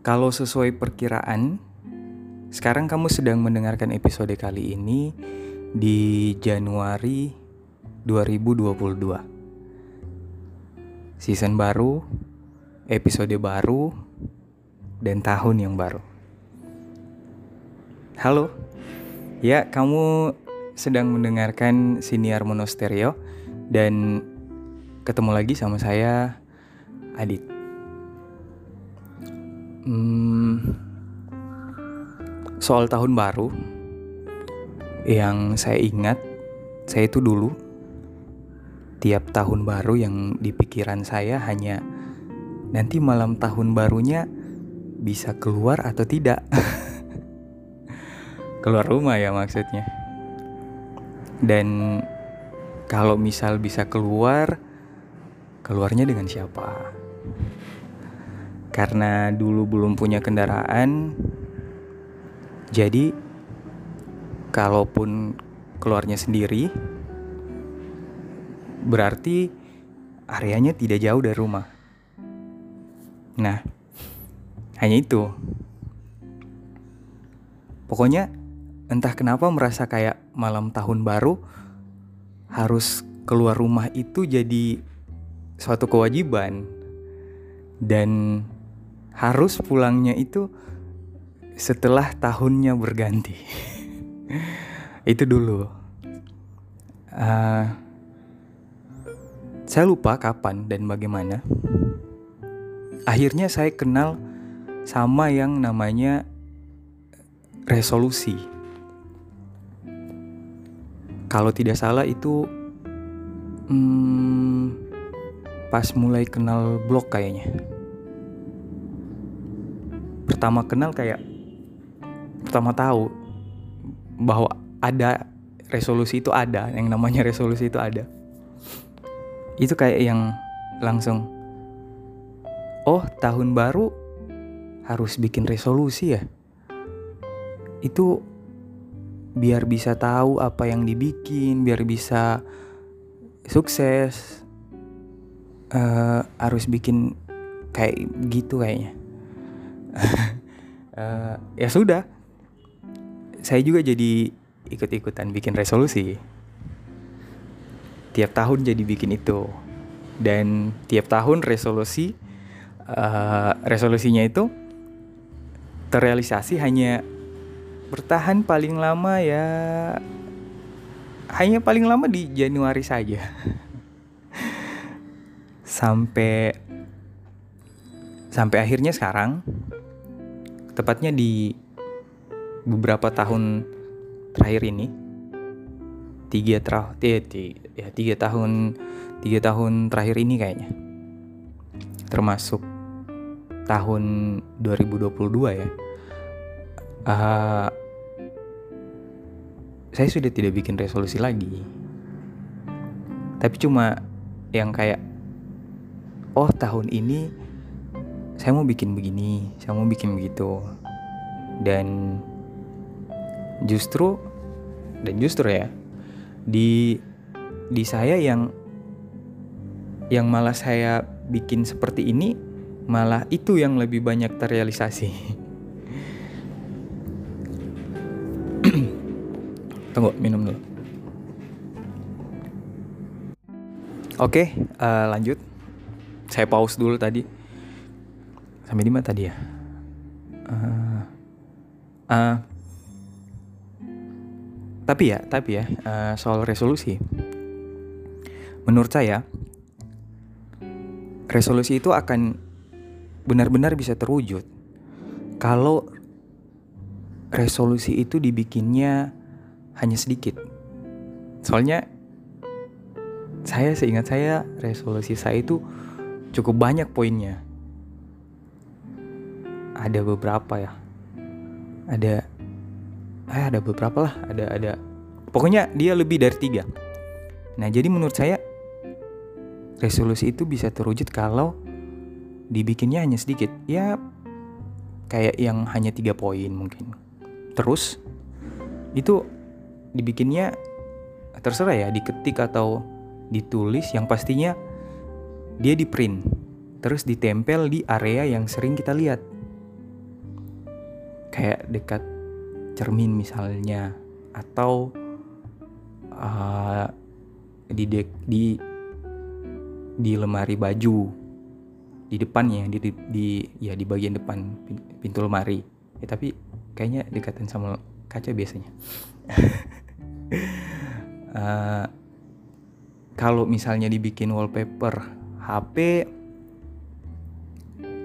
Kalau sesuai perkiraan, sekarang kamu sedang mendengarkan episode kali ini di Januari 2022. Season baru, episode baru, dan tahun yang baru. Halo, ya kamu sedang mendengarkan Siniar Monostereo dan ketemu lagi sama saya Adit. Hmm, soal tahun baru yang saya ingat, saya itu dulu tiap tahun baru yang di pikiran saya hanya nanti malam tahun barunya bisa keluar atau tidak. keluar rumah ya maksudnya. Dan kalau misal bisa keluar, keluarnya dengan siapa? Karena dulu belum punya kendaraan jadi kalaupun keluarnya sendiri berarti areanya tidak jauh dari rumah. Nah hanya itu. Pokoknya entah kenapa merasa kayak malam tahun baru harus keluar rumah itu jadi suatu kewajiban. Dan harus pulangnya itu setelah tahunnya berganti. itu dulu. Uh, saya lupa kapan dan bagaimana. Akhirnya saya kenal sama yang namanya resolusi. Kalau tidak salah itu hmm, pas mulai kenal blog kayaknya pertama kenal kayak pertama tahu bahwa ada resolusi itu ada yang namanya resolusi itu ada. Itu kayak yang langsung oh tahun baru harus bikin resolusi ya? Itu biar bisa tahu apa yang dibikin biar bisa sukses uh, harus bikin kayak gitu kayaknya uh, ya sudah. Saya juga jadi ikut-ikutan bikin resolusi. Tiap tahun jadi bikin itu. Dan tiap tahun resolusi uh, resolusinya itu terrealisasi hanya bertahan paling lama ya hanya paling lama di Januari saja. Sampai sampai akhirnya sekarang tepatnya di beberapa tahun terakhir ini tiga terakhir ya tiga tahun tiga tahun terakhir ini kayaknya. Termasuk tahun 2022 ya. Uh, saya sudah tidak bikin resolusi lagi. Tapi cuma yang kayak oh tahun ini saya mau bikin begini, saya mau bikin begitu. Dan justru dan justru ya di di saya yang yang malah saya bikin seperti ini malah itu yang lebih banyak terrealisasi. Tunggu, minum dulu. Oke, uh, lanjut. Saya pause dulu tadi sampai di mana tadi ya uh, uh, tapi ya tapi ya uh, soal resolusi. Menurut saya resolusi itu akan benar-benar bisa terwujud kalau resolusi itu dibikinnya hanya sedikit. Soalnya saya seingat saya resolusi saya itu cukup banyak poinnya ada beberapa ya. Ada eh ada beberapa lah. Ada ada. Pokoknya dia lebih dari tiga. Nah jadi menurut saya resolusi itu bisa terwujud kalau dibikinnya hanya sedikit. Ya kayak yang hanya tiga poin mungkin. Terus itu dibikinnya terserah ya diketik atau ditulis. Yang pastinya dia di print terus ditempel di area yang sering kita lihat kayak dekat cermin misalnya atau uh, di dek di di lemari baju di depannya di, di, ya di bagian depan pintu lemari. Ya tapi kayaknya dekatan sama kaca biasanya. Uh, kalau misalnya dibikin wallpaper HP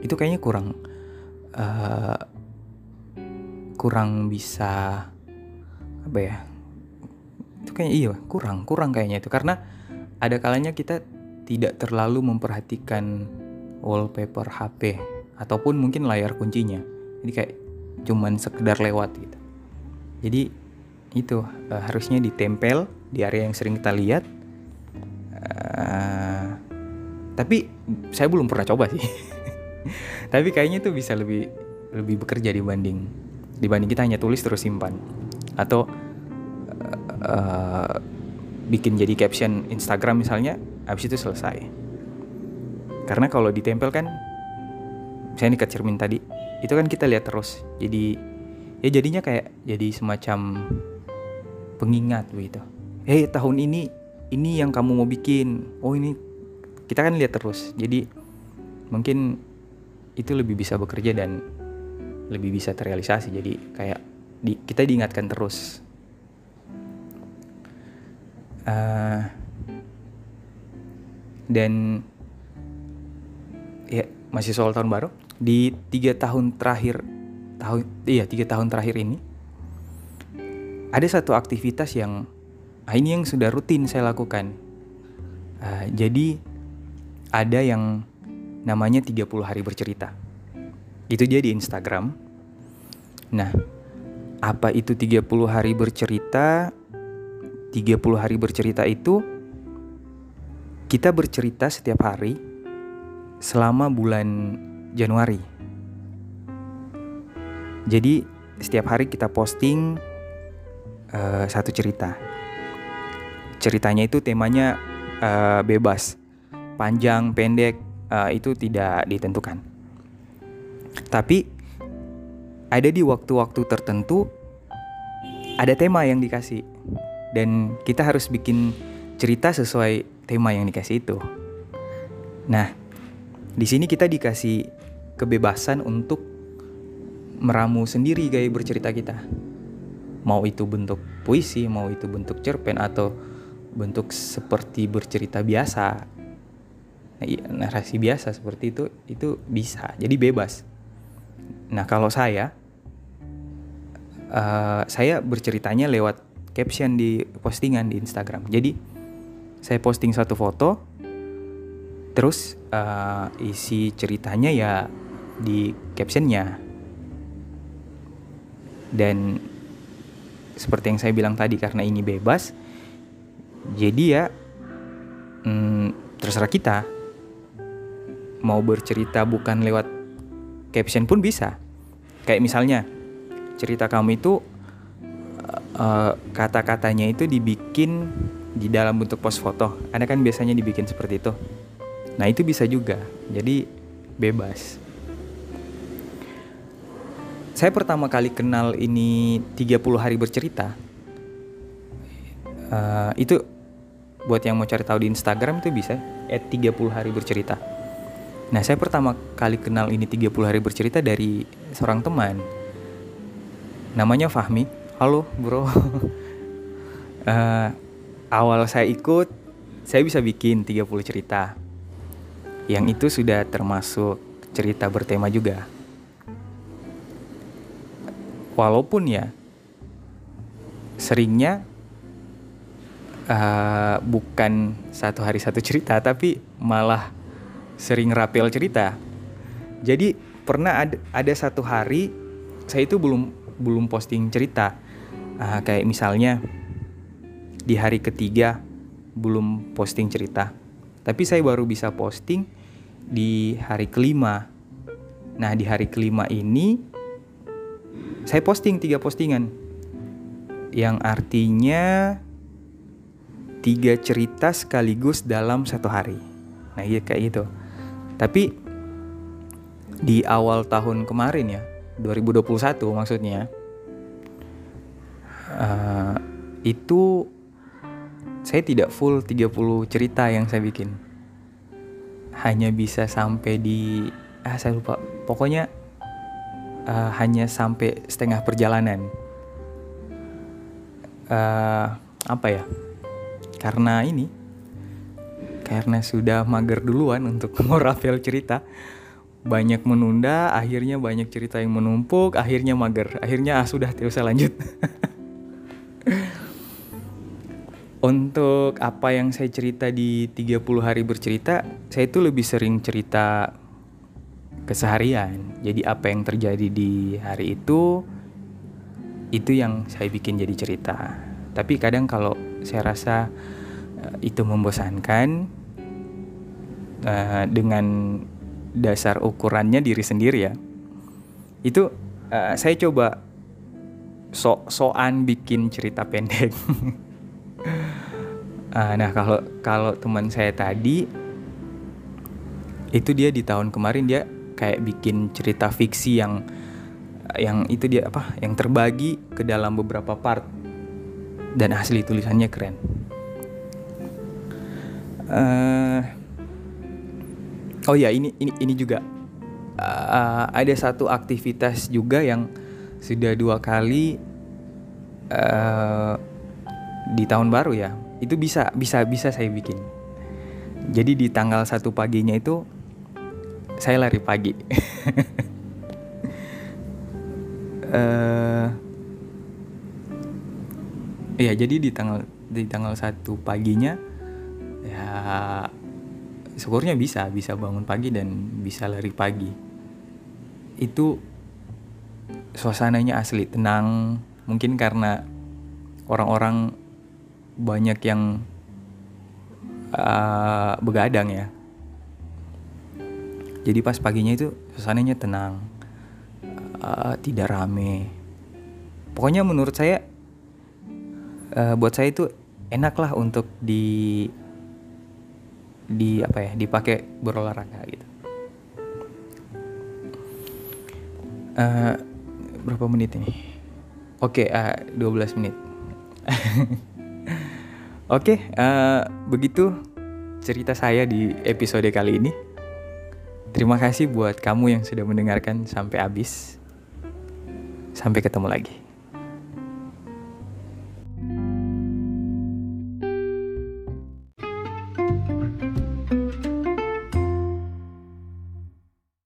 itu kayaknya kurang uh, kurang bisa apa ya itu kayaknya iya kurang kurang kayaknya itu. Karena ada kalanya kita tidak terlalu memperhatikan wallpaper HP ataupun mungkin layar kuncinya. Jadi kayak cuman sekedar lewat gitu. Jadi itu uh, harusnya ditempel di area yang sering kita lihat. Uh, tapi saya belum pernah coba sih. Tapi kayaknya itu bisa lebih lebih bekerja dibanding dibanding kita hanya tulis terus simpan. Atau uh, bikin jadi caption Instagram misalnya habis itu selesai. Karena kalau ditempel kan saya ke cermin tadi itu kan kita lihat terus. Jadi ya jadinya kayak jadi semacam pengingat begitu. Eh hey, tahun ini ini yang kamu mau bikin. Oh ini kita kan lihat terus. Jadi mungkin itu lebih bisa bekerja dan lebih bisa terrealisasi. Jadi kayak di, kita diingatkan terus. Uh, dan ya masih soal tahun baru. Di tiga tahun terakhir tahun iya tiga tahun terakhir ini ada satu aktivitas yang ah, ini yang sudah rutin saya lakukan. Uh, jadi ada yang namanya 30 hari bercerita itu dia di Instagram nah apa itu 30 hari bercerita 30 hari bercerita itu kita bercerita setiap hari selama bulan Januari. Jadi setiap hari kita posting uh, satu cerita. Ceritanya itu temanya uh, bebas, panjang, pendek uh, itu tidak ditentukan. Tapi ada di waktu-waktu tertentu ada tema yang dikasih dan kita harus bikin cerita sesuai tema yang dikasih itu. Nah, di sini kita dikasih kebebasan untuk meramu sendiri gaya bercerita kita. Mau itu bentuk puisi, mau itu bentuk cerpen atau bentuk seperti bercerita biasa. Nah, iya, narasi biasa seperti itu itu bisa. Jadi bebas. Nah, kalau saya uh, saya berceritanya lewat caption di postingan di Instagram. Jadi saya posting satu foto, terus uh, isi ceritanya ya di captionnya. Dan seperti yang saya bilang tadi karena ini bebas, jadi ya hmm, terserah kita mau bercerita bukan lewat caption pun bisa. Kayak misalnya cerita kamu itu uh, kata-katanya itu dibikin di dalam bentuk post foto. Ada kan biasanya dibikin seperti itu. Nah, itu bisa juga. Jadi bebas. Saya pertama kali kenal ini 30 hari bercerita. Uh, itu buat yang mau cari tahu di Instagram itu bisa at 30 hari bercerita. Nah, saya pertama kali kenal ini 30 hari bercerita dari seorang teman. Namanya Fahmi. Halo bro. Uh, awal saya ikut saya bisa bikin 30 cerita. Yang itu sudah termasuk cerita bertema juga. Walaupun ya seringnya uh, bukan satu hari satu cerita tapi malah sering rapel cerita. Jadi pernah ada, ada satu hari saya itu belum belum posting cerita. Uh, kayak misalnya di hari ketiga belum posting cerita. Tapi saya baru bisa posting di hari kelima. Nah di hari kelima ini saya posting tiga postingan. Yang artinya tiga cerita sekaligus dalam satu hari. Nah iya kayak gitu tapi di awal tahun kemarin ya 2021 maksudnya uh, itu saya tidak full 30 cerita yang saya bikin. Hanya bisa sampai di ah saya lupa. Pokoknya uh, hanya sampai setengah perjalanan. Uh, apa ya? Karena ini karena sudah mager duluan untuk ngorapel cerita banyak menunda akhirnya banyak cerita yang menumpuk akhirnya mager akhirnya ah sudah tidak usah lanjut Untuk apa yang saya cerita di 30 hari bercerita, saya itu lebih sering cerita keseharian. Jadi apa yang terjadi di hari itu itu yang saya bikin jadi cerita. Tapi kadang kalau saya rasa uh, itu membosankan uh, dengan dasar ukurannya diri sendiri ya. Itu uh, saya coba sok-sokan bikin cerita pendek. Uh, nah kalau kalau teman saya tadi itu dia di tahun kemarin dia kayak bikin cerita fiksi yang yang itu dia apa yang terbagi ke dalam beberapa part dan asli tulisannya keren. Uh, oh ya ini ini ini juga. Uh, ada satu aktivitas juga yang sudah dua kali uh, di tahun baru ya. Itu bisa bisa bisa saya bikin. Jadi di tanggal satu paginya itu saya lari pagi. Uh, ya jadi di tanggal di tanggal satu paginya ya syukurnya bisa bisa bangun pagi dan bisa lari pagi. Itu suasananya asli tenang. Mungkin karena orang-orang banyak yang uh, begadang ya. Jadi pas paginya itu suasananya tenang uh, tidak rame. Pokoknya menurut saya uh, buat saya itu enak lah untuk di di apa ya dipakai berolahraga gitu uh, berapa menit ini oke okay, uh, 12 menit Oke, uh, begitu cerita saya di episode kali ini. Terima kasih buat kamu yang sudah mendengarkan sampai habis. Sampai ketemu lagi.